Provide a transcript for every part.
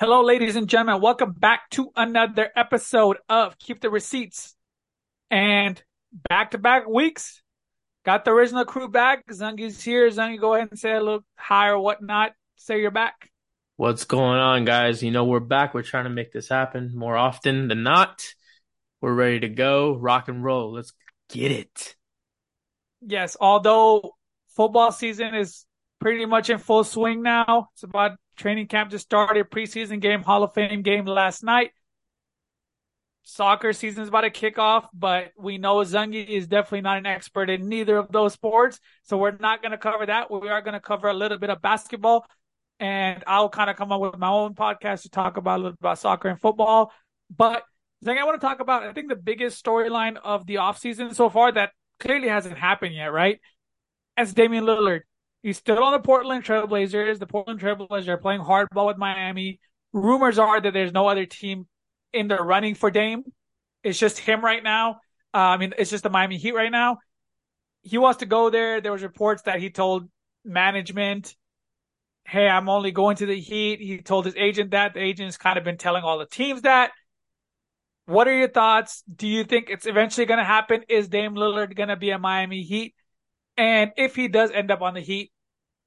Hello, ladies and gentlemen. Welcome back to another episode of Keep the Receipts. And back to back weeks. Got the original crew back. Zungi's here. Zungi, go ahead and say a little hi or whatnot. Say you're back. What's going on, guys? You know, we're back. We're trying to make this happen more often than not. We're ready to go. Rock and roll. Let's get it. Yes, although football season is pretty much in full swing now. It's about training camp just started, preseason game, Hall of Fame game last night. Soccer season is about to kick off, but we know Zungi is definitely not an expert in neither of those sports. So we're not going to cover that. We are going to cover a little bit of basketball and I'll kind of come up with my own podcast to talk about a little bit about soccer and football. But the thing I want to talk about, I think the biggest storyline of the offseason so far that clearly hasn't happened yet, right? As Damian Lillard. He's still on the Portland Trailblazers. The Portland Trailblazers are playing hardball with Miami. Rumors are that there's no other team in the running for Dame. It's just him right now. Uh, I mean, it's just the Miami Heat right now. He wants to go there. There was reports that he told management, "Hey, I'm only going to the Heat." He told his agent that. The agent's kind of been telling all the teams that. What are your thoughts? Do you think it's eventually going to happen? Is Dame Lillard going to be a Miami Heat? And if he does end up on the Heat,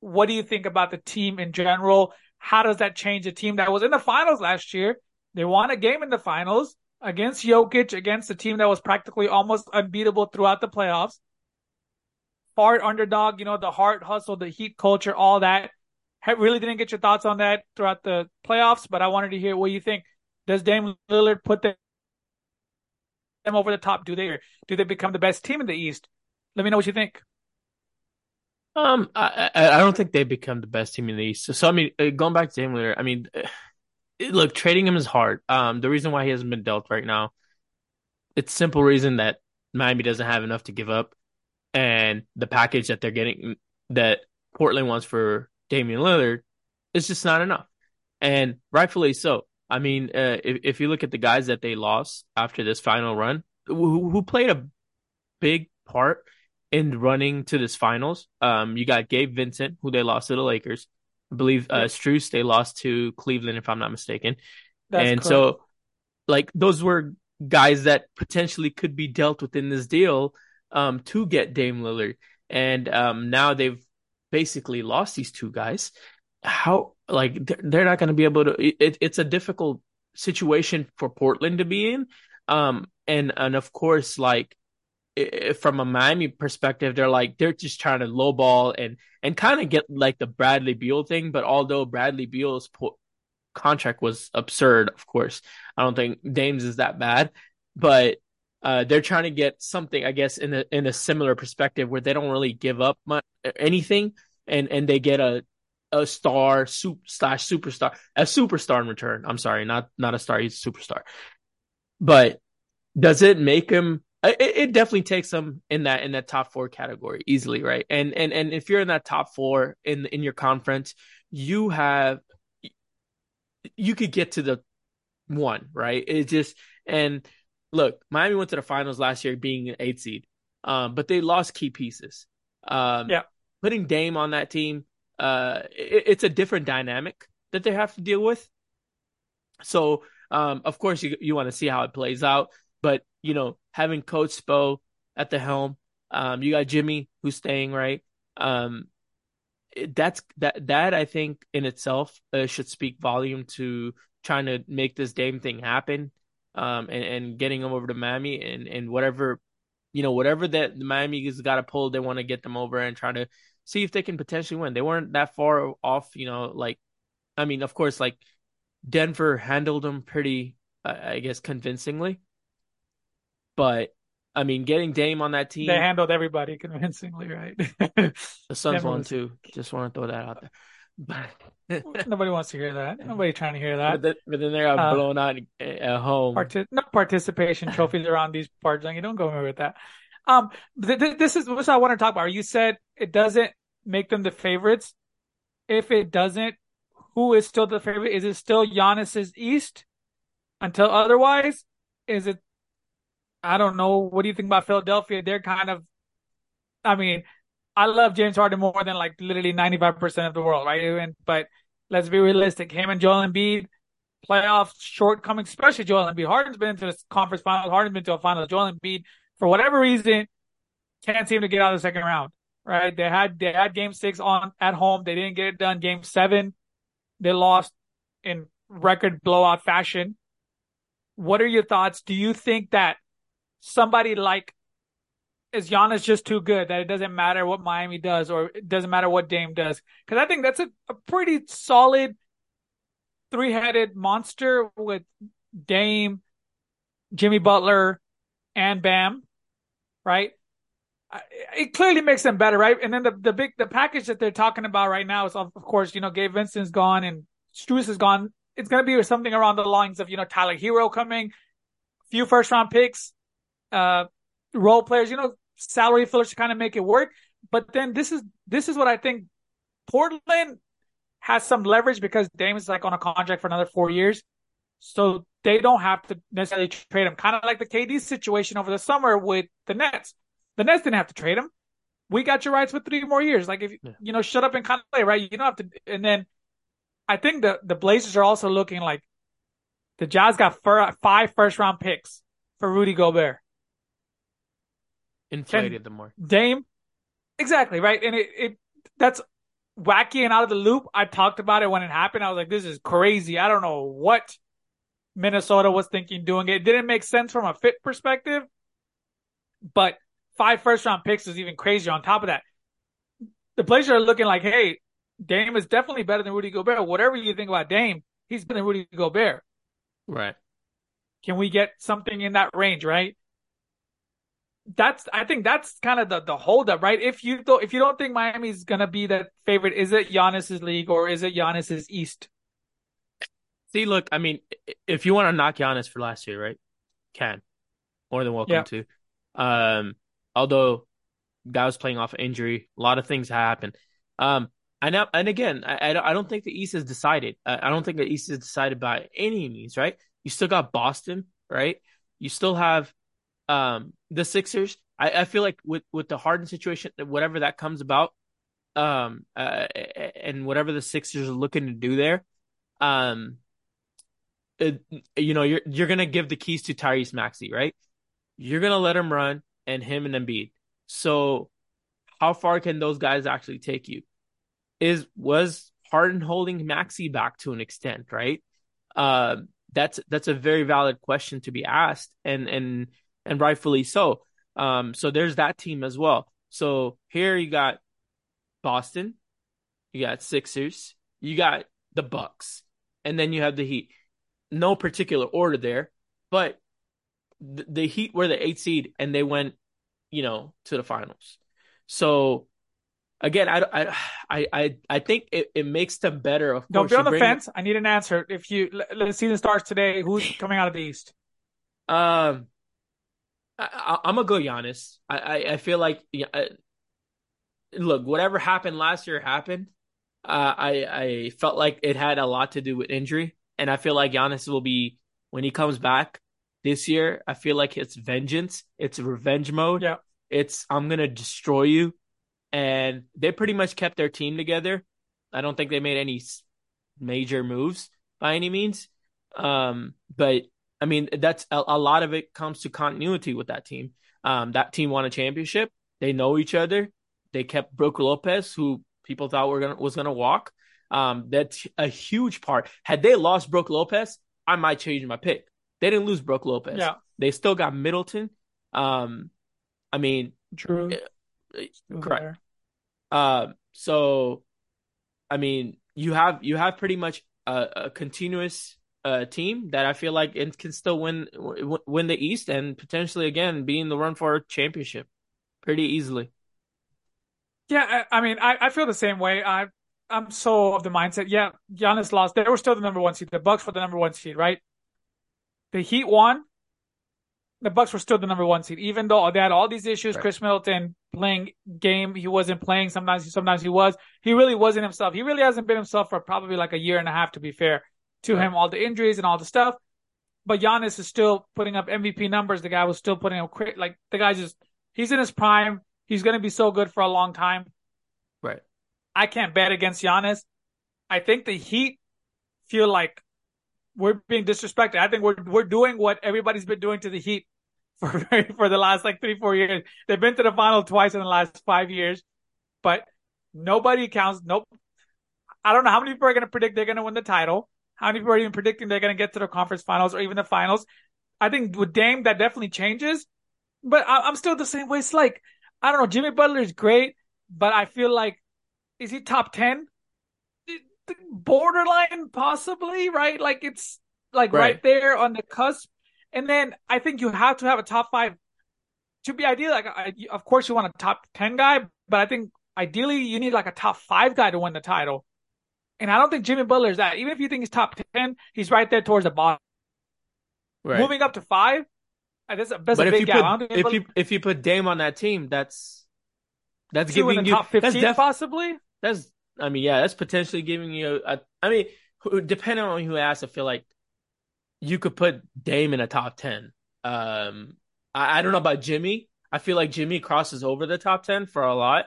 what do you think about the team in general? How does that change a team that was in the finals last year? They won a game in the finals against Jokic, against a team that was practically almost unbeatable throughout the playoffs. Hard underdog, you know, the heart hustle, the heat culture, all that. I really didn't get your thoughts on that throughout the playoffs, but I wanted to hear what you think. Does Dame Lillard put them over the top? Do they do they become the best team in the East? Let me know what you think. Um, I, I don't think they become the best team in the East. So, so I mean, uh, going back to Dame Lillard, I mean, look, trading him is hard. Um, the reason why he hasn't been dealt right now, it's simple reason that Miami doesn't have enough to give up, and the package that they're getting that Portland wants for Damian Lillard is just not enough, and rightfully so. I mean, uh, if if you look at the guys that they lost after this final run, who, who played a big part in running to this finals. Um, you got Gabe Vincent, who they lost to the Lakers. I believe uh, Strus they lost to Cleveland, if I'm not mistaken. That's and correct. so, like those were guys that potentially could be dealt within this deal um, to get Dame Lillard, and um, now they've basically lost these two guys. How like they're, they're not going to be able to? It, it's a difficult situation for Portland to be in, um, and and of course like from a Miami perspective, they're like they're just trying to lowball and and kind of get like the Bradley Beal thing. But although Bradley Beal's po- contract was absurd, of course, I don't think Dame's is that bad. But uh, they're trying to get something, I guess, in a in a similar perspective where they don't really give up much, anything, and and they get a a star soup slash superstar a superstar in return. I'm sorry, not not a star. He's a superstar. But does it make him it, it, definitely takes them in that in that top four category easily, right? And and and if you're in that top four in in your conference, you have you could get to the one, right? It just and look, Miami went to the finals last year being an eight seed, um, but they lost key pieces. Um, yeah, putting Dame on that team, uh, it, it's a different dynamic that they have to deal with. So, um, of course, you you want to see how it plays out, but you know, having Coach Spo at the helm, um, you got Jimmy who's staying right. Um, that's that that I think in itself uh, should speak volume to trying to make this Dame thing happen, um, and, and getting them over to Miami and and whatever, you know, whatever that Miami has got to pull, they want to get them over and try to see if they can potentially win. They weren't that far off, you know, like, I mean, of course, like Denver handled them pretty, I guess, convincingly. But I mean, getting Dame on that team, they handled everybody convincingly, right? the Suns won too. Just want to throw that out there. Nobody wants to hear that. Nobody trying to hear that. But then, but then they got uh, blown out at home. No participation trophies around these parts. You don't go away with that. Um, th- th- this is what I want to talk about. You said it doesn't make them the favorites. If it doesn't, who is still the favorite? Is it still Giannis's East until otherwise? Is it I don't know. What do you think about Philadelphia? They're kind of, I mean, I love James Harden more than like literally 95% of the world, right? And, but let's be realistic. Him and Joel Embiid, playoff shortcomings, especially Joel Embiid. Harden's been to the conference finals. Harden's been to a final. Joel Embiid, for whatever reason, can't seem to get out of the second round. Right? They had they had Game Six on at home. They didn't get it done. Game Seven, they lost in record blowout fashion. What are your thoughts? Do you think that somebody like is Giannis just too good that it doesn't matter what Miami does or it doesn't matter what Dame does? Because I think that's a, a pretty solid three headed monster with Dame, Jimmy Butler, and Bam, right? It clearly makes them better, right? And then the, the big the package that they're talking about right now is of course, you know, Gabe Vincent's gone and Strus is gone. It's gonna be something around the lines of, you know, Tyler Herro coming, few first round picks, uh role players, you know, salary fillers to kind of make it work. But then this is this is what I think Portland has some leverage because Dame is like on a contract for another four years. So they don't have to necessarily trade him. Kind of like the KD situation over the summer with the Nets. The Nets didn't have to trade him. We got your rights for three more years. Like if yeah. you know, shut up and kind of play, right? You don't have to. And then I think the the Blazers are also looking like the Jazz got five first round picks for Rudy Gobert inflated them more. Dame, exactly right, and it, it that's wacky and out of the loop. I talked about it when it happened. I was like, this is crazy. I don't know what Minnesota was thinking doing it. It didn't make sense from a fit perspective, but five first round picks is even crazier. On top of that, the Blazers are looking like, hey, Dame is definitely better than Rudy Gobert. Whatever you think about Dame, he's better than Rudy Gobert. Right. Can we get something in that range, right? That's I think that's kind of the the holdup, right? If you don't if you don't think Miami's gonna be that favorite, is it Giannis's league or is it Giannis's East? See, look, I mean, if you want to knock Giannis for last year, right? Can more than welcome yeah. to. Um, although guy was playing off injury, a lot of things happened. Um, and now, and again, I, I don't think the East is decided. I don't think the East is decided by any means, right? You still got Boston, right? You still have um, the Sixers, I, I feel like with with the Harden situation, whatever that comes about, um, uh, and whatever the Sixers are looking to do there, um, it, you know, you're you're gonna give the keys to Tyrese Maxey, right? You're gonna let him run and him and Embiid. So, how far can those guys actually take you? Is was Harden holding Maxey back to an extent, right? Uh, that's that's a very valid question to be asked, and and and rightfully so. Um, so there's that team as well. So here you got Boston, you got Sixers, you got the Bucks, and then you have the Heat. No particular order there, but the, the Heat were the eighth seed and they went, you know, to the finals. So again, I, I, I, I think it, it makes them better. Of Don't be on the fence. I need an answer. If you let the season starts today, who's coming out of the East? Um, I, am gonna go Giannis. I, I, I feel like I, look, whatever happened last year happened. Uh, I I felt like it had a lot to do with injury, and I feel like Giannis will be when he comes back this year. I feel like it's vengeance. It's revenge mode. Yeah. It's I'm gonna destroy you, and they pretty much kept their team together. I don't think they made any major moves by any means. Um, but I mean, that's a, a, lot of it comes to continuity with that team. Um, that team won a championship. They know each other. They kept Brook Lopez, who people thought were gonna was gonna walk. Um, that's a huge part. Had they lost Brook Lopez, I might change my pick. They didn't lose Brook Lopez. Yeah. They still got Middleton. Um, I mean, true. Uh, correct. Uh, so, I mean, you have you have pretty much a, a continuous uh, team that I feel like it can still win win the East and potentially again be in the run for a championship pretty easily. Yeah, I, I mean, I, I feel the same way. I I'm so of the mindset. Yeah, Giannis lost. They were still the number one seed. The Bucks were the number one seed, right? The Heat won. The Bucks were still the number one seed, even though they had all these issues. Right. Khris Middleton playing game, he wasn't playing. Sometimes, sometimes he was. He really wasn't himself. He really hasn't been himself for probably like a year and a half, to be fair to him, all the injuries and all the stuff. But Giannis is still putting up MVP numbers. The guy was still putting up like the guy just he's in his prime. He's going to be so good for a long time. Right. I can't bet against Giannis. I think the Heat feel like we're being disrespected. I think we're we're doing what everybody's been doing to the Heat for for the last like three four years. They've been to the final twice in the last five years, but nobody counts. Nope. I don't know how many people are going to predict they're going to win the title. How many people are even predicting they're going to get to the conference finals or even the finals? I think with Dame that definitely changes, but I, am still the same way. It's like I don't know. Jimmy Butler is great, but I feel like is he top ten? Borderline, possibly, right? Like it's like right. right there on the cusp. And then I think you have to have a top five to be ideal. Like, I, of course, you want a top 10 guy, but I think ideally you need like a top five guy to win the title. And I don't think Jimmy Butler is that. Even if you think he's top 10, he's right there towards the bottom. Right. Moving up to five, uh, that's a, that's but a big if gap. Put, if you if you put Dame on that team, that's that's giving you top 15 that's def- possibly. That's I mean, yeah, that's potentially giving you a. I mean, depending on who asks, I feel like you could put Dame in a top ten. Um, I, I don't know about Jimmy. I feel like Jimmy crosses over the top ten for a lot.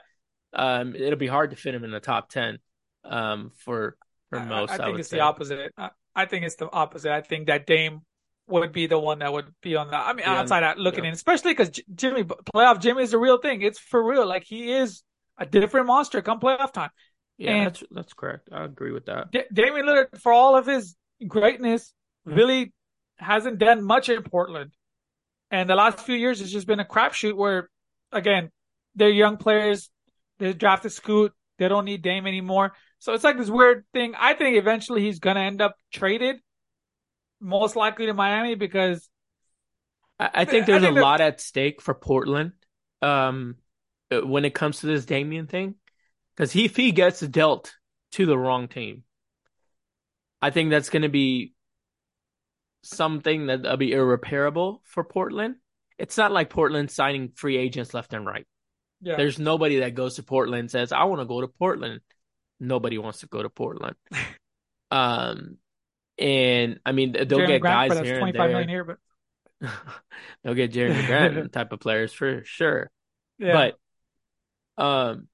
Um, it'll be hard to fit him in the top ten. Um, for for most, I, I think I it's say. the opposite. I, I, think it's the opposite. I think that Dame would be the one that would be on that. I mean, yeah, outside that looking yeah. in, especially because J- Jimmy playoff Jimmy is the real thing. It's for real. Like he is a different monster come playoff time. Yeah, and that's that's correct. I agree with that. D- Damian Lillard, for all of his greatness, really hasn't done much in Portland. And the last few years, it's just been a crapshoot where, again, they're young players. They drafted Scoot. They don't need Dame anymore. So it's like this weird thing. I think eventually he's going to end up traded, most likely to Miami because. I, I think there's I think a lot at stake for Portland um, when it comes to this Damian thing. Because if he gets dealt to the wrong team, I think that's going to be something that'll be irreparable for Portland. It's not like Portland signing free agents left and right. Yeah. There's nobody that goes to Portland and says, I want to go to Portland. Nobody wants to go to Portland. um, and I mean, they'll Jeremy get Grant, guys here and there. Here, but they'll get Jerami Grant type of players for sure. Yeah. But um,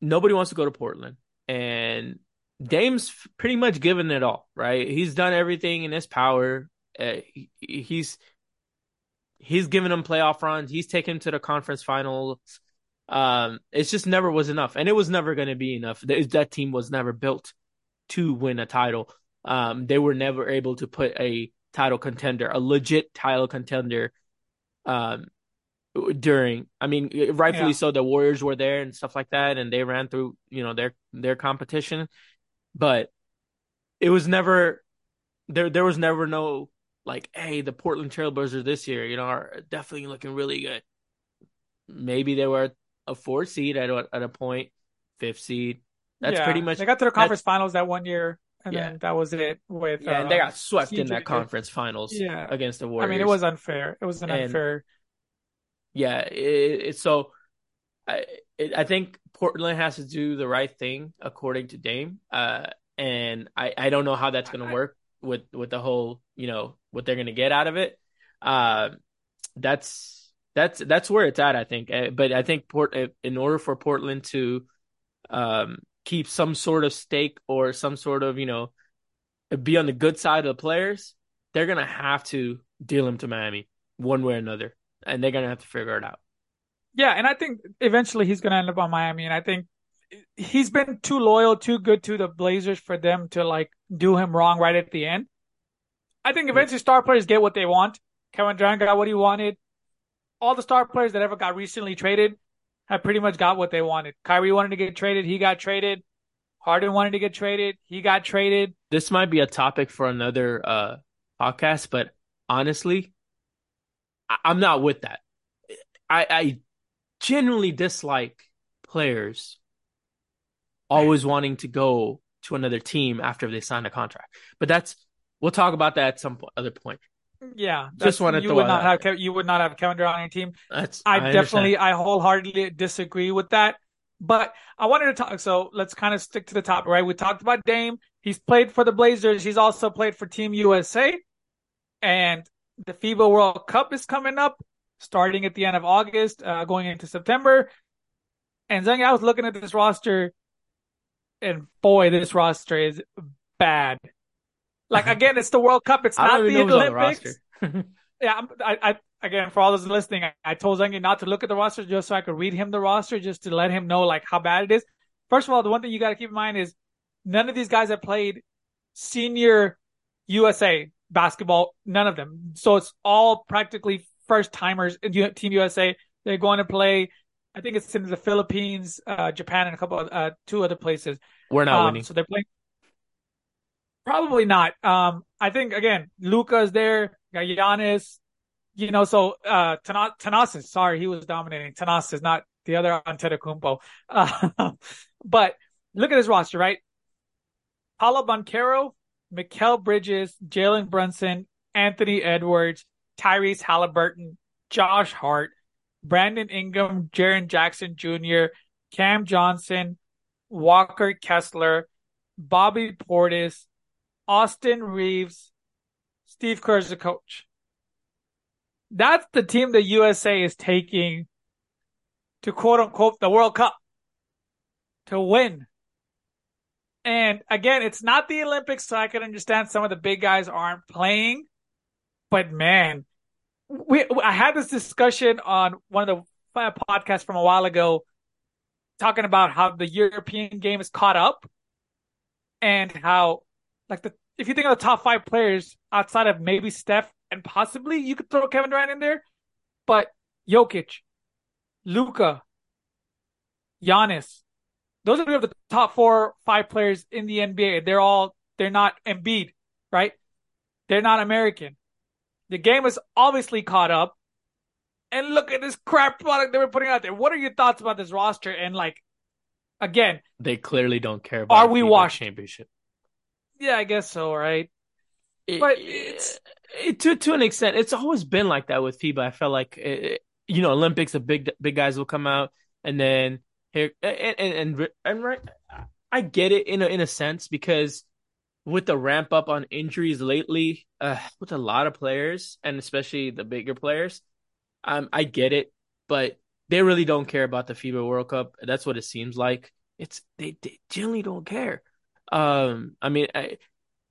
nobody wants to go to Portland, and Dame's pretty much given it all, right? He's done everything in his power. Uh, he, he's he's given them playoff runs. He's taken to the conference finals. Um, it just never was enough, and it was never going to be enough. That team was never built to win a title. Um, they were never able to put a title contender, a legit title contender, um, during I mean rightfully yeah. so the Warriors were there and stuff like that and they ran through you know their their competition but it was never there there was never no like hey the Portland Trailblazers this year you know are definitely looking really good maybe they were a four seed at a, at a point fifth seed that's yeah, pretty much they got to the conference finals that one year and yeah. then that was it with yeah uh, and they got swept CJ. in that conference finals yeah. against the Warriors I mean it was unfair it was an and, unfair yeah, it, it so I it, I think Portland has to do the right thing according to Dame. Uh, and I I don't know how that's going to work with with the whole you know what they're going to get out of it. Uh, that's that's that's where it's at. I think, uh, but I think Port in order for Portland to um keep some sort of stake or some sort of you know be on the good side of the players, they're gonna have to deal him to Miami one way or another and they're gonna have to figure it out. Yeah, and I think eventually he's gonna end up on Miami, and I think he's been too loyal, too good to the Blazers for them to like do him wrong right at the end. I think eventually star players get what they want. Kevin Durant got what he wanted. All the star players that ever got recently traded have pretty much got what they wanted. Kyrie wanted to get traded, he got traded. Harden wanted to get traded, he got traded. This might be a topic for another uh, podcast, but honestly, I'm not with that. I, I genuinely dislike players always wanting to go to another team after they sign a contract. But that's we'll talk about that at some other point. Yeah, just wanted you would not have Kev, you would not have Kevin Durant on your team. That's I, I definitely I wholeheartedly disagree with that. But I wanted to talk. So let's kind of stick to the top, right? We talked about Dame. He's played for the Blazers. He's also played for Team USA, and the FIBA World Cup is coming up, starting at the end of August, uh, going into September. And Zeng, I was looking at this roster, and boy, this roster is bad. Like again, it's the World Cup. It's I not the even know who's on the Olympics. Yeah, I'm- I, I again for all those listening, I, I told Zengi not to look at the roster just so I could read him the roster, just to let him know like how bad it is. First of all, the one thing you got to keep in mind is none of these guys have played senior USA basketball. None of them. So it's all practically first timers in Team USA. They're going to play. I think it's in the Philippines, uh, Japan, and a couple of uh, two other places. We're not Um, winning. So they're playing. Probably not. Um, I think again, Luka's there. Got Giannis. You know, so uh, Tana- Thanasis. Sorry, he was dominating. Thanasis, not the other Antetokounmpo. Uh, but look at his roster, right? Paolo Banchero, Mikal Bridges, Jalen Brunson, Anthony Edwards, Tyrese Halliburton, Josh Hart, Brandon Ingram, Jaren Jackson Jr., Cam Johnson, Walker Kessler, Bobby Portis, Austin Reaves, Steve Kerr's the coach. That's the team the USA is taking to quote unquote the World Cup to win. And again, it's not the Olympics, so I can understand some of the big guys aren't playing. But man, we I had this discussion on one of the uh, podcasts from a while ago, talking about how the European game is caught up, and how like the if you think of the top five players outside of maybe Steph and possibly you could throw Kevin Durant in there, but Jokic, Luka, Giannis, those are the top four, five players in the NBA. They're all they're not Embiid, right? They're not American. The game is obviously caught up. And look at this crap product they were putting out there. What are your thoughts about this roster? And like, again, They clearly don't care about Are we washed? championship. Yeah, I guess so, right? It- But it's it, to to an extent. It's always been like that with FIBA. I felt like it, you know Olympics, the big big guys will come out, and then here and and and, and right, I get it in a, in a sense because with the ramp up on injuries lately, uh, with a lot of players and especially the bigger players, um, I get it, but they really don't care about the FIBA World Cup. That's what it seems like. It's they, they generally don't care. Um, I mean, I,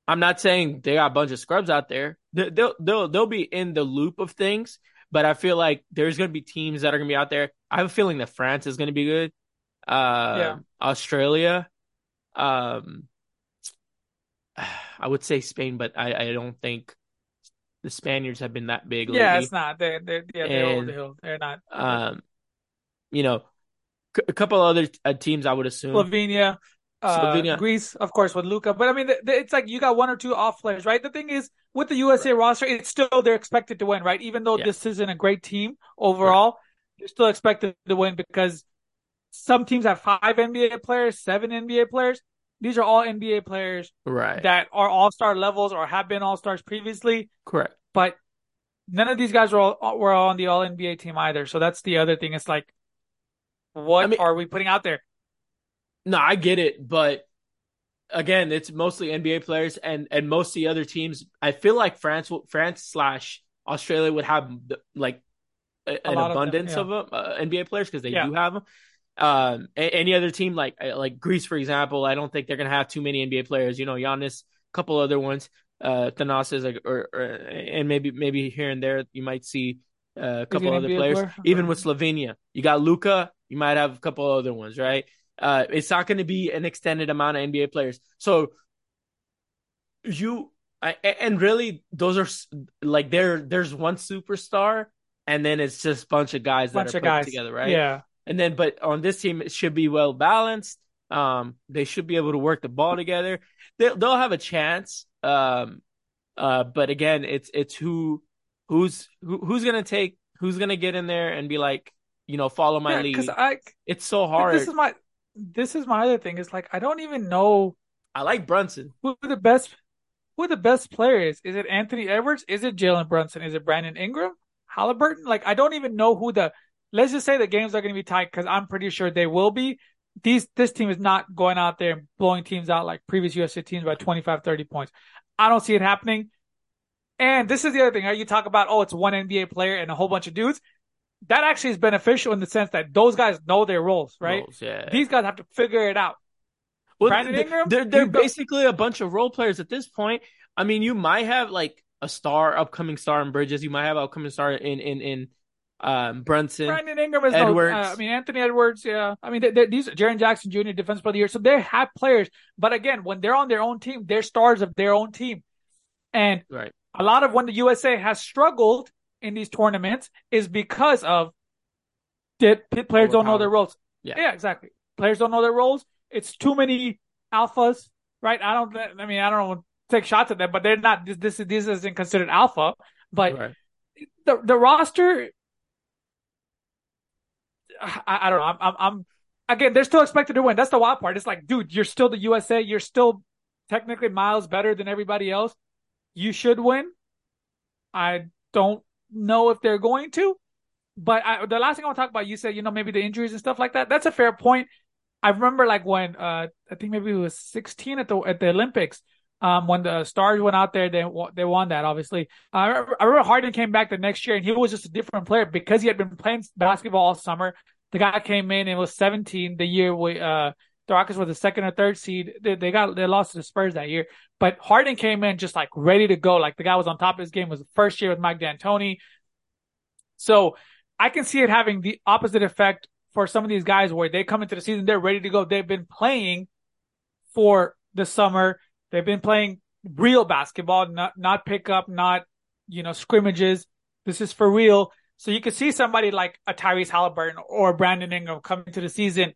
I'm not saying they got a bunch of scrubs out there. They- They'll they'll they'll be in the loop of things, but I feel like there's gonna be teams that are gonna be out there. I have a feeling that France is gonna be good. Uh, Yeah. Australia, um, I would say Spain, but I I don't think the Spaniards have been that big Yeah, lately. it's not. They're they're yeah, they're And- hill. They're not. Um, you know, c- a couple other uh, teams I would assume. Slovenia, uh. Greece, of course, with Luka. But I mean, th- th- it's like you got one or two off players, right? The thing is, with the USA roster, it's still they're expected to win, right? Even though Yeah. this isn't a great team overall, they're still expected to win because some teams have five NBA players, seven NBA players. These are all NBA players Right. that are all star levels or have been all stars previously, Correct. but none of these guys were all, were on the all NBA team either. So that's the other thing. It's like, what I mean- are we putting out there? No, I get it, but again, it's mostly NBA players and and most of the other teams. I feel like France, France slash Australia would have like a, an lot of them, abundance yeah. of them, uh, NBA players because they Yeah. do have them. Um, a- any other team like uh, like Greece, for example, I don't think they're gonna have too many NBA players. You know, Giannis, a couple other ones, uh, Thanasis, like, or, or and maybe maybe here and there you might see uh, a couple other NBA players. player? Even with Slovenia, you got Luka, you might have a couple other ones, right? Uh, it's not going to be an extended amount of NBA players. So you I, and really those are like there there's one superstar and then it's just a bunch of guys that are put guys together, right? Yeah. And then but on this team it should be well balanced. Um they should be able to work the ball together. They they'll have a chance. Um uh but again it's it's who who's who, who's going to take who's going to get in there and be like, you know, follow my Yeah, lead. I it's so hard. this is my this is my other thing. It's like I don't even know I like Brunson. who the best who the best player is. Is it Anthony Edwards? Is it Jalen Brunson? Is it Brandon Ingram? Halliburton? Like I don't even know who the. Let's just say the games are going to be tight because I'm pretty sure they will be. These this team is not going out there and blowing teams out like previous USA teams by 25, 30 points. I don't see it happening. And this is the other thing. Right? You talk about oh, it's one NBA player and a whole bunch of dudes. That actually is beneficial in the sense that those guys know their roles, right? Roles, yeah. These guys have to figure it out. Well, Brandon they- Ingram, They're they're basically a bunch of role players at this point. I mean, you might have like a star, upcoming star in Bridges. You might have upcoming star in in in um, Brunson. Brandon Ingram is Edwards. no. Uh, I mean, Anthony Edwards. Yeah. I mean, they, they, these Jaren Jackson Jr. Defense Player of the Year. So they have players, but again, when they're on their own team, they're stars of their own team, and right. a lot of when the USA has struggled in these tournaments is because of that players don't know their roles. Yeah. yeah, exactly. Players don't know their roles. It's too many alphas, right? I don't. I mean, I don't take shots at them, but they're not. This this, this isn't considered alpha, but Right. the the roster. I, I don't know. I'm, I'm I'm again. They're still expected to win. That's the wild part. It's like, dude, you're still the USA. You're still technically miles better than everybody else. You should win. I don't know if they're going to, but I, the last thing I want to talk about, you said, you know, maybe the injuries and stuff like that. That's a fair point. I remember like when uh, I think maybe it was 16 at the at the Olympics. Um, when the stars went out there, they they won that. Obviously, I, remember, I remember Harden came back the next year, and he was just a different player because he had been playing basketball all summer. The guy came in and was 17 the year we uh the Rockets were the second or third seed. They, they got they lost to the Spurs that year, but Harden came in just like ready to go. Like the guy was on top of his game. It was the first year with Mike D'Antoni, so I can see it having the opposite effect for some of these guys where they come into the season, they're ready to go. They've been playing for the summer. They've been playing real basketball, not not pickup, not you know scrimmages. This is for real. So you could see somebody like a Tyrese Halliburton or Brandon Ingram coming to the season.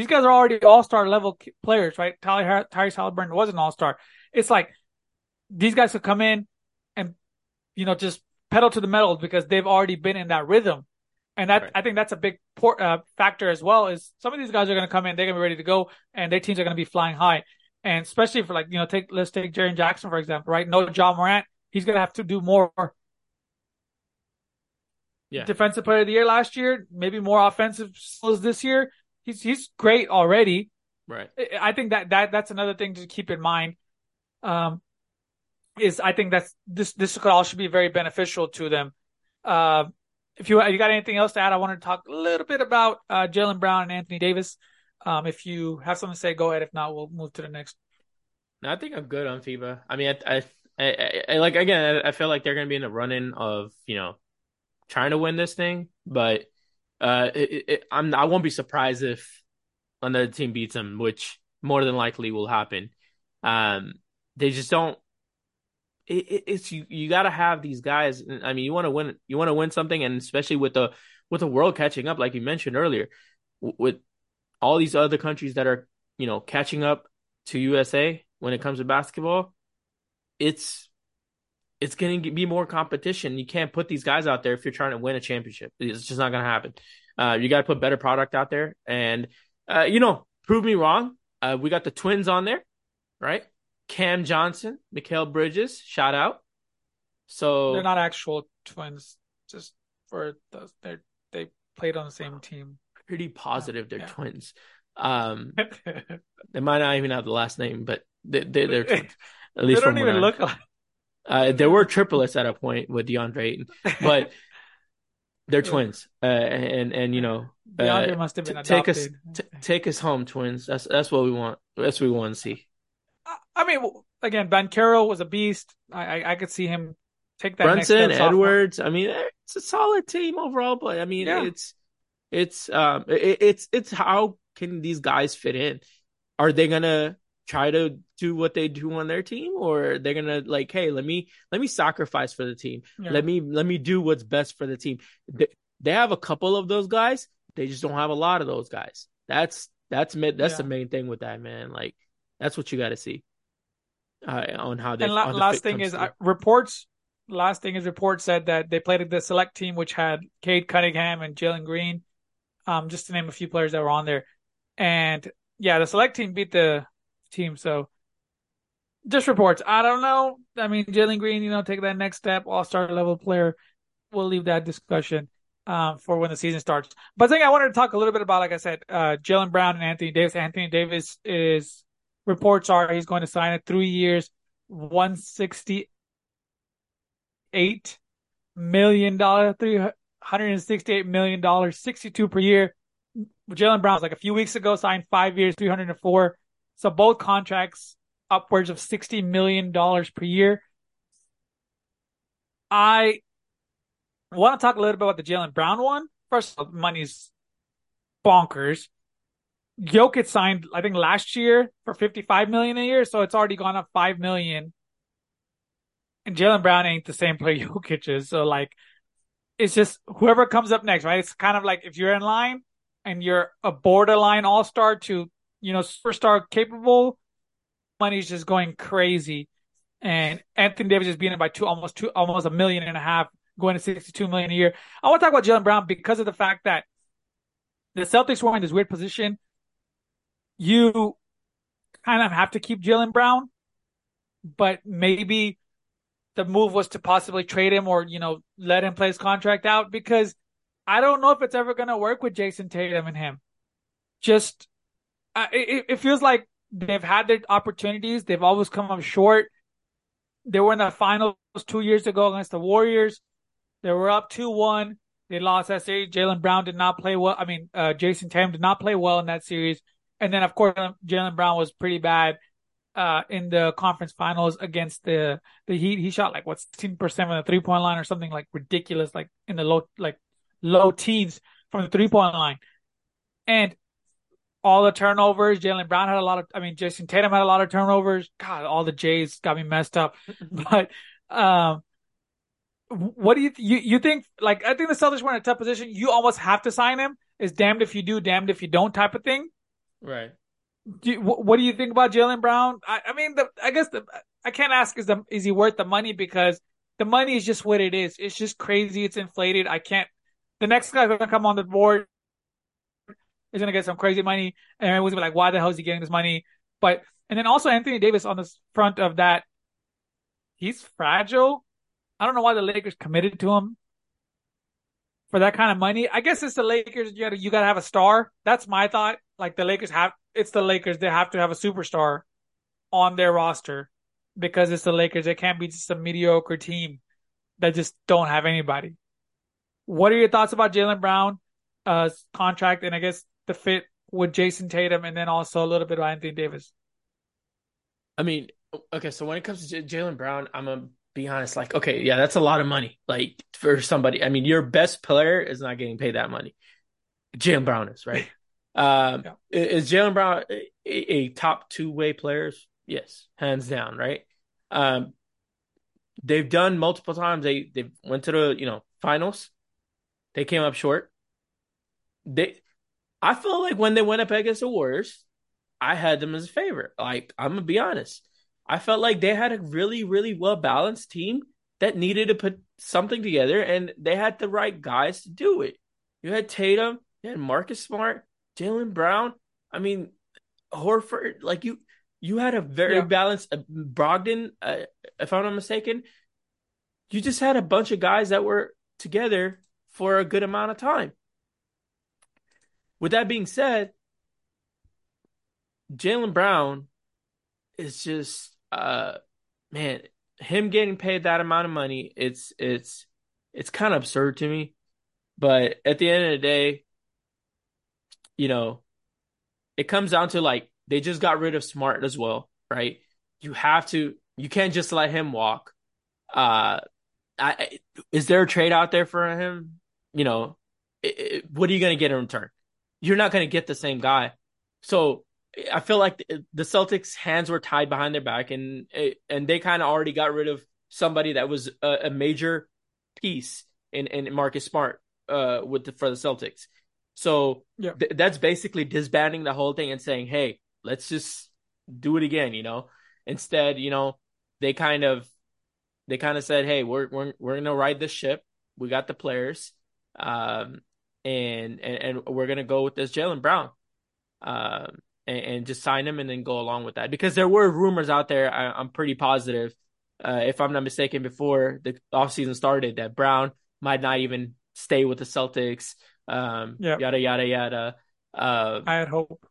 These guys are already all star level players, right? Ty- Tyrese Halliburton was an all star. It's like these guys could come in and you know just pedal to the metal because they've already been in that rhythm. And that Right. I think that's a big por- uh, factor as well. Is some of these guys are going to come in, they're going to be ready to go, and their teams are going to be flying high. And especially for like you know, take let's take Jaren Jackson for example, right? No Ja Morant, he's going to have to do more. Yeah. Defensive Player of the Year last year, maybe more offensive skills this year. He's he's great already. Right. I- think that that that's another thing to keep in mind. Um, is I think that's this this could all should be very beneficial to them. Uh, if you you got anything else to add, I want to talk a little bit about uh, Jaylen Brown and Anthony Davis. Um, if you have something to say, go ahead. If not, we'll move to the next. No, I think I'm good on FIBA. I mean, I, I, I, I like again. I, I feel like they're gonna be in the running of you know trying to win this thing, but uh, it, it, I'm I won't be surprised if another team beats them, which more than likely will happen. Um, they just don't. It, it, it's you. You got to have these guys. I mean, you want to win. You want to win something, and especially with the with the world catching up, like you mentioned earlier, with all these other countries that are you know catching up to USA when it comes to basketball, it's it's going to be more competition. You can't put these guys out there if you're trying to win a championship. It's just not going to happen. Uh, you got to put better product out there, and uh, you know, prove me wrong. Uh, we got the twins on there, right? Cam Johnson, Mikal Bridges, shout out. So They're not actual twins, just for those. They they played on the same team. pretty positive they're Yeah. twins. Um, they might not even have the last name, but they, they, they're twins. At they least don't from even look like. Uh, there were triplets at a point with DeAndre Ayton, but they're twins. Uh, and and you know, DeAndre uh, must have been t- take us t- take us home, twins. That's that's what we want. That's what we want to see. I- mean, again, Banchero was a beast. I, I I could see him take that next Brunson, sophomore. Edwards. I mean, eh, it's a solid team overall, but I mean, Yeah. it's it's um it, it's it's how can these guys fit in? Are they gonna try to do what they do on their team, or they're gonna like, hey, let me let me sacrifice for the team. Yeah. Let me let me do what's best for the team. They, they have a couple of those guys. They just don't have a lot of those guys. That's that's that's Yeah. the main thing with that man. Like that's what you got to see uh, on how they. And la- the last thing is uh, reports. Last thing is reports said that they played at the select team, which had Cade Cunningham and Jalen Green, um, just to name a few players that were on there. And yeah, the select team beat the team. So just reports. I don't know. I mean, Jalen Green, you know, take that next step, all star level player. We'll leave that discussion um, for when the season starts. But the thing I wanted to talk a little bit about, like I said, uh, Jaylen Brown and Anthony Davis. Anthony Davis is reports are he's going to sign a three years, one sixty eight million dollar, three hundred and sixty eight million dollars, sixty two per year. Jaylen Brown's like a few weeks ago signed five years, three hundred and four. So both contracts upwards of $60 million per year. I want to talk a little bit about the Jaylen Brown one. First, of all, money's bonkers. Jokic signed, I think, last year for 55 million a year, so it's already gone up 5 million. And Jaylen Brown ain't the same player Jokic is, so like, it's just whoever comes up next, right? It's kind of like if you're in line and you're a borderline all star to, you know, superstar capable, money's just going crazy. And Anthony Davis is being it by two, almost two, almost a million and a half, going to 62 million a year. I want to talk about Jaylen Brown because of the fact that the Celtics were in this weird position. You kind of have to keep Jaylen Brown, but maybe the move was to possibly trade him or, you know, let him play his contract out because I don't know if it's ever going to work with Jayson Tatum and him. Just, it, it feels like they've had their opportunities. They've always come up short. They were in the finals two years ago against the Warriors. They were up 2-1. They lost that series. Jaylen Brown did not play well. I mean, uh, Jayson Tatum did not play well in that series. And then, of course, Jaylen Brown was pretty bad uh, in the conference finals against the the Heat. He shot like what 16 percent from the three point line or something like ridiculous, like in the low like low teens from the three point line. And all the turnovers, Jaylen Brown had a lot of. I mean, Jayson Tatum had a lot of turnovers. God, all the Jays got me messed up. but um, what do you you you think? Like, I think the Celtics were in a tough position. You almost have to sign him. Is damned if you do, damned if you don't type of thing. Right. Do you, what do you think about Jaylen Brown? I, I mean, the, I guess the, I can't ask is the is he worth the money because the money is just what it is. It's just crazy. It's inflated. I can't. The next guy's gonna come on the board is gonna get some crazy money, and everyone's gonna be like, "Why the hell is he getting this money?" But and then also Anthony Davis on the front of that, he's fragile. I don't know why the Lakers committed to him for that kind of money. I guess it's the Lakers. You gotta you gotta have a star. That's my thought. Like the Lakers have, it's the Lakers. They have to have a superstar on their roster because it's the Lakers. They can't be just a mediocre team that just don't have anybody. What are your thoughts about Jaylen Brown, uh, contract and I guess the fit with Jayson Tatum and then also a little bit about Anthony Davis? I mean, okay, so when it comes to J- Jaylen Brown, I'm gonna be honest. Like, okay, yeah, that's a lot of money. Like for somebody, I mean, your best player is not getting paid that money. Jaylen Brown is right. Um, yeah. Is Jaylen Brown a, a top two way players? Yes, hands down, right? Um, they've done multiple times. They they went to the you know finals. They came up short. They, I feel like when they went up against the Warriors, I had them as a favorite. Like I'm gonna be honest, I felt like they had a really really well balanced team that needed to put something together, and they had the right guys to do it. You had Tatum, you had Marcus Smart, Jaylen Brown. I mean, Horford. Like you, you had a very yeah. balanced uh, Brogdon, uh, if I'm not mistaken. You just had a bunch of guys that were together for a good amount of time. With that being said, Jaylen Brown is just uh man, him getting paid that amount of money, it's it's it's kind of absurd to me. But at the end of the day, you know, it comes down to like they just got rid of Smart as well, right? You have to, you can't just let him walk. Uh, I, is there a trade out there for him? You know, it, it, what are you going to get in return? You're not going to get the same guy. So I feel like the, Celtics' hands were tied behind their back, and and they kind of already got rid of somebody that was a, a major piece in in Marcus Smart uh with the, for the Celtics. So yeah. th- that's basically disbanding the whole thing and saying, "Hey, let's just do it again." You know, instead, you know, they kind of they kind of said, "Hey, we're we're we're gonna ride this ship. We got the players, um, and and and we're gonna go with this Jaylen Brown, um, and, and, just sign him and then go along with that." Because there were rumors out there. I, am pretty positive, uh, if I'm not mistaken, before the offseason started, that Brown might not even stay with the Celtics um, yep. yada yada yada. Uh, I had hope.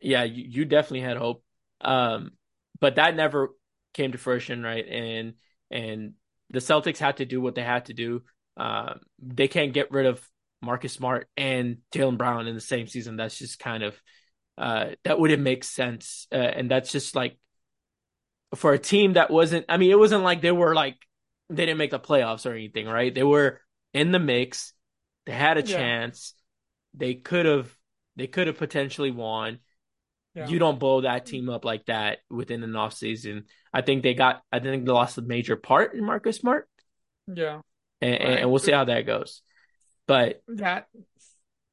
Yeah, you, you definitely had hope. Um, but that never came to fruition, right? And and the Celtics had to do what they had to do. Uh, they can't get rid of Marcus Smart and Jaylen Brown in the same season. That's just kind of uh, that wouldn't make sense, uh, and that's just like for a team that wasn't. I mean, it wasn't like they were like they didn't make the playoffs or anything, right? They were in the mix. They had a Yeah. chance. They could have. They could have potentially won. Yeah. You don't blow that team up like that within an off season. I think they got. I think they lost a major part in Marcus Smart, Yeah. and, Right. and we'll see how that goes. But That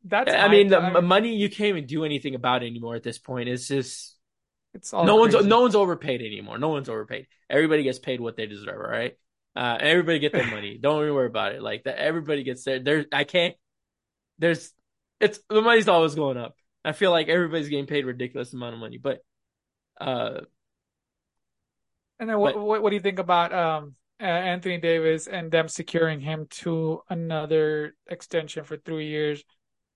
that's I mean, the money you can't even do anything about anymore at this point. It's just it's all no one's no one's overpaid anymore. No one's overpaid. Everybody gets paid what they deserve, all right? Uh, everybody get their money. Don't even worry about it. Like that, everybody gets their. There, I can't. There's, it's the money's always going up. I feel like everybody's getting paid ridiculous amount of money, but uh, And then what, But- what what do you think about um uh, Anthony Davis and them securing him to another extension for three years?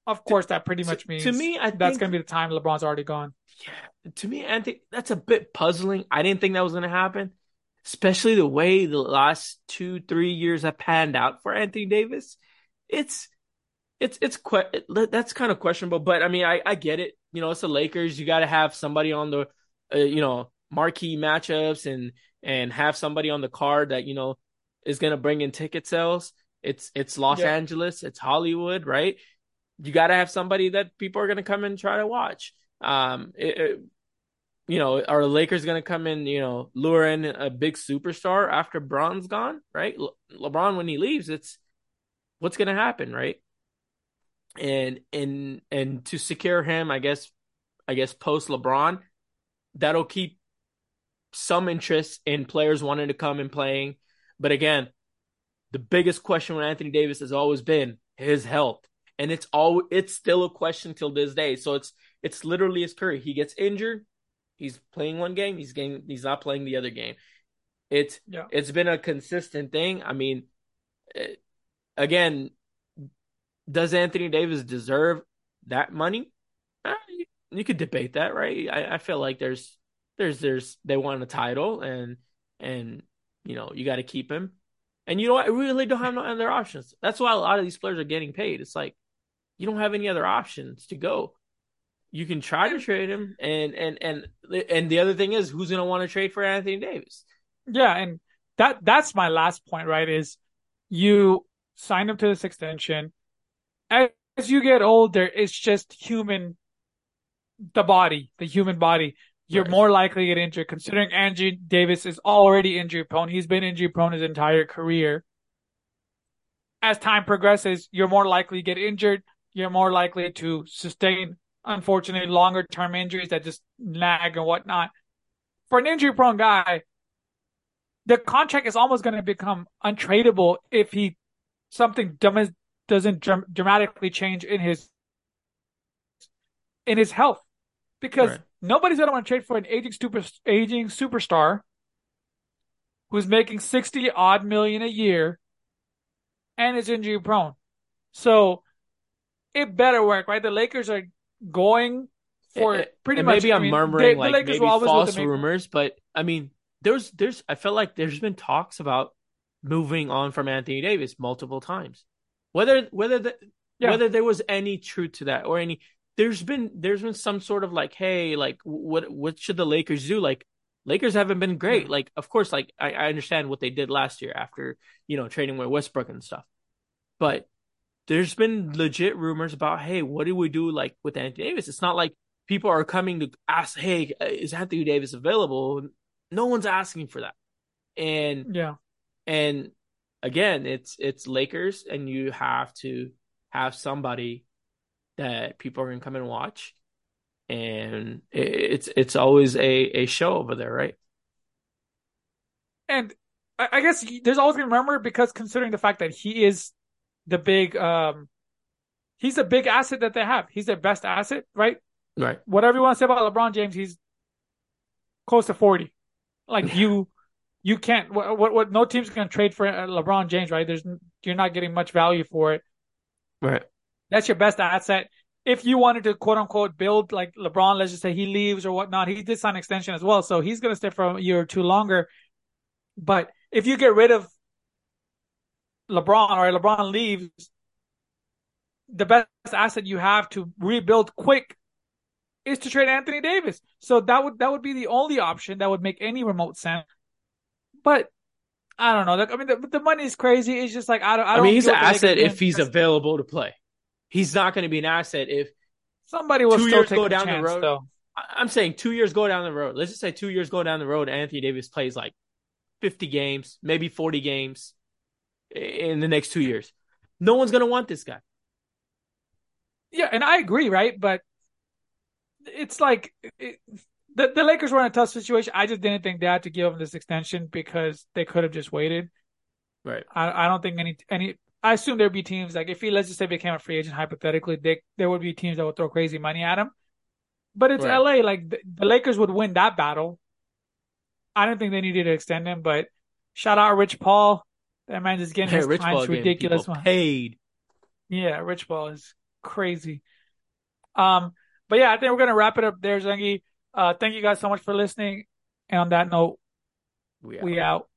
Of course, that pretty much means to me, I that's think going to be the time LeBron's already gone. yeah, to me, Anthony, that's a bit puzzling. I didn't think that was going to happen, especially the way the last two, three years have panned out for Anthony Davis. It's, it's, it's que- that's kind of questionable, but I mean, I, I get it. You know, it's the Lakers. You got to have somebody on the, uh, you know, marquee matchups and, and have somebody on the card that, you know, is going to bring in ticket sales. It's, it's Los Yeah. Angeles. It's Hollywood, right? You got to have somebody that people are going to come and try to watch. Um, it, it- you know, are the Lakers going to come in, you know, lure in a big superstar after Bron's gone, right? Le- LeBron, when he leaves, it's what's going to happen, right? And and and to secure him, I guess, I guess post LeBron, that'll keep some interest in players wanting to come and playing. But again, the biggest question with Anthony Davis has always been his health, and it's all it's still a question till this day. So it's it's literally his career. He gets injured, he's playing one game, he's getting he's not playing the other game. It's Yeah. it's been a consistent thing. I mean, eh, again, does Anthony Davis deserve that money? Eh, you, you could debate that, right? I, I feel like there's there's there's they want a title and and you know you got to keep him. And you know? I really don't have no other options. That's why a lot of these players are getting paid. It's like you don't have any other options to go. You can try to trade him, and and and and the other thing is, who's going to want to trade for Anthony Davis? Yeah, and that that's my last point, right? Is you sign up to this extension. As you get older, it's just human, the body, the human body. You're Right. more likely to get injured. Considering Andrew Davis is already injury prone, he's been injury prone his entire career. As time progresses, you're more likely to get injured. You're more likely to sustain, unfortunately, longer term injuries that just nag and whatnot. For an injury prone guy, the contract is almost going to become untradeable if he something dumb doesn't dram- dramatically change in his in his health because Right. nobody's going to want to trade for an aging super aging superstar who's making 60 odd million a year and is injury prone. So it better work, right? The Lakers are going for it, pretty much maybe I I'm mean, murmuring they- the like Lakers maybe false look to make- rumors, but I mean, there's there's I felt like there's been talks about moving on from Anthony Davis multiple times. Whether whether the, Yeah. whether there was any truth to that or any there's been there's been some sort of like hey like what what should the Lakers do? Like Lakers haven't been great. Like of course like I, I understand what they did last year after you know trading with Westbrook and stuff. But there's been legit rumors about hey what do we do like with Anthony Davis? It's not like people are coming to ask hey uh, is Anthony Davis available? No one's asking for that. And Yeah. and again, it's it's Lakers, and you have to have somebody that people are gonna come and watch, and it's it's always a a show over there, right? And I, I guess there's always going to remember because considering the fact that he is the big, um, he's a big asset that they have. He's their best asset, right? Right. Whatever you want to say about LeBron James, he's close to 40. Like you, you can't, what, what, what no team's going to trade for uh, LeBron James, right? There's, you're not getting much value for it. Right. That's your best asset. If you wanted to quote unquote build like LeBron, let's just say he leaves or whatnot, he did sign extension as well. So he's going to stay for a year or two longer. But if you get rid of LeBron or LeBron leaves, the best asset you have to rebuild quick is to trade Anthony Davis. So that would that would be the only option that would make any remote sense. But I don't know. Like, I mean, the, the money is crazy. It's just like I don't. I, don't I mean, he's an asset if he's available to play. He's not going to be an asset if Somebody will two still years go down the road. Though. I'm saying two years go down the road. Let's just say two years go down the road. Anthony Davis plays like 50 games, maybe 40 games in the next two years. No one's going to want this guy. Yeah, and I agree, right? But it's like it, the the Lakers were in a tough situation. I just didn't think they had to give him this extension because they could have just waited. Right. I I don't think any any. I assume there'd be teams like if he let's just say became a free agent hypothetically, they, there would be teams that would throw crazy money at him. But it's Right. LA. Like the, the Lakers would win that battle. I don't think they needed to extend him, but shout out Rich Paul. That man just getting Hey, his Rich Paul ridiculous. one. paid. Yeah, Rich Paul is crazy. Um, but yeah, I think we're gonna wrap it up there, Zengi. Uh, thank you guys so much for listening. And on that note, We we out.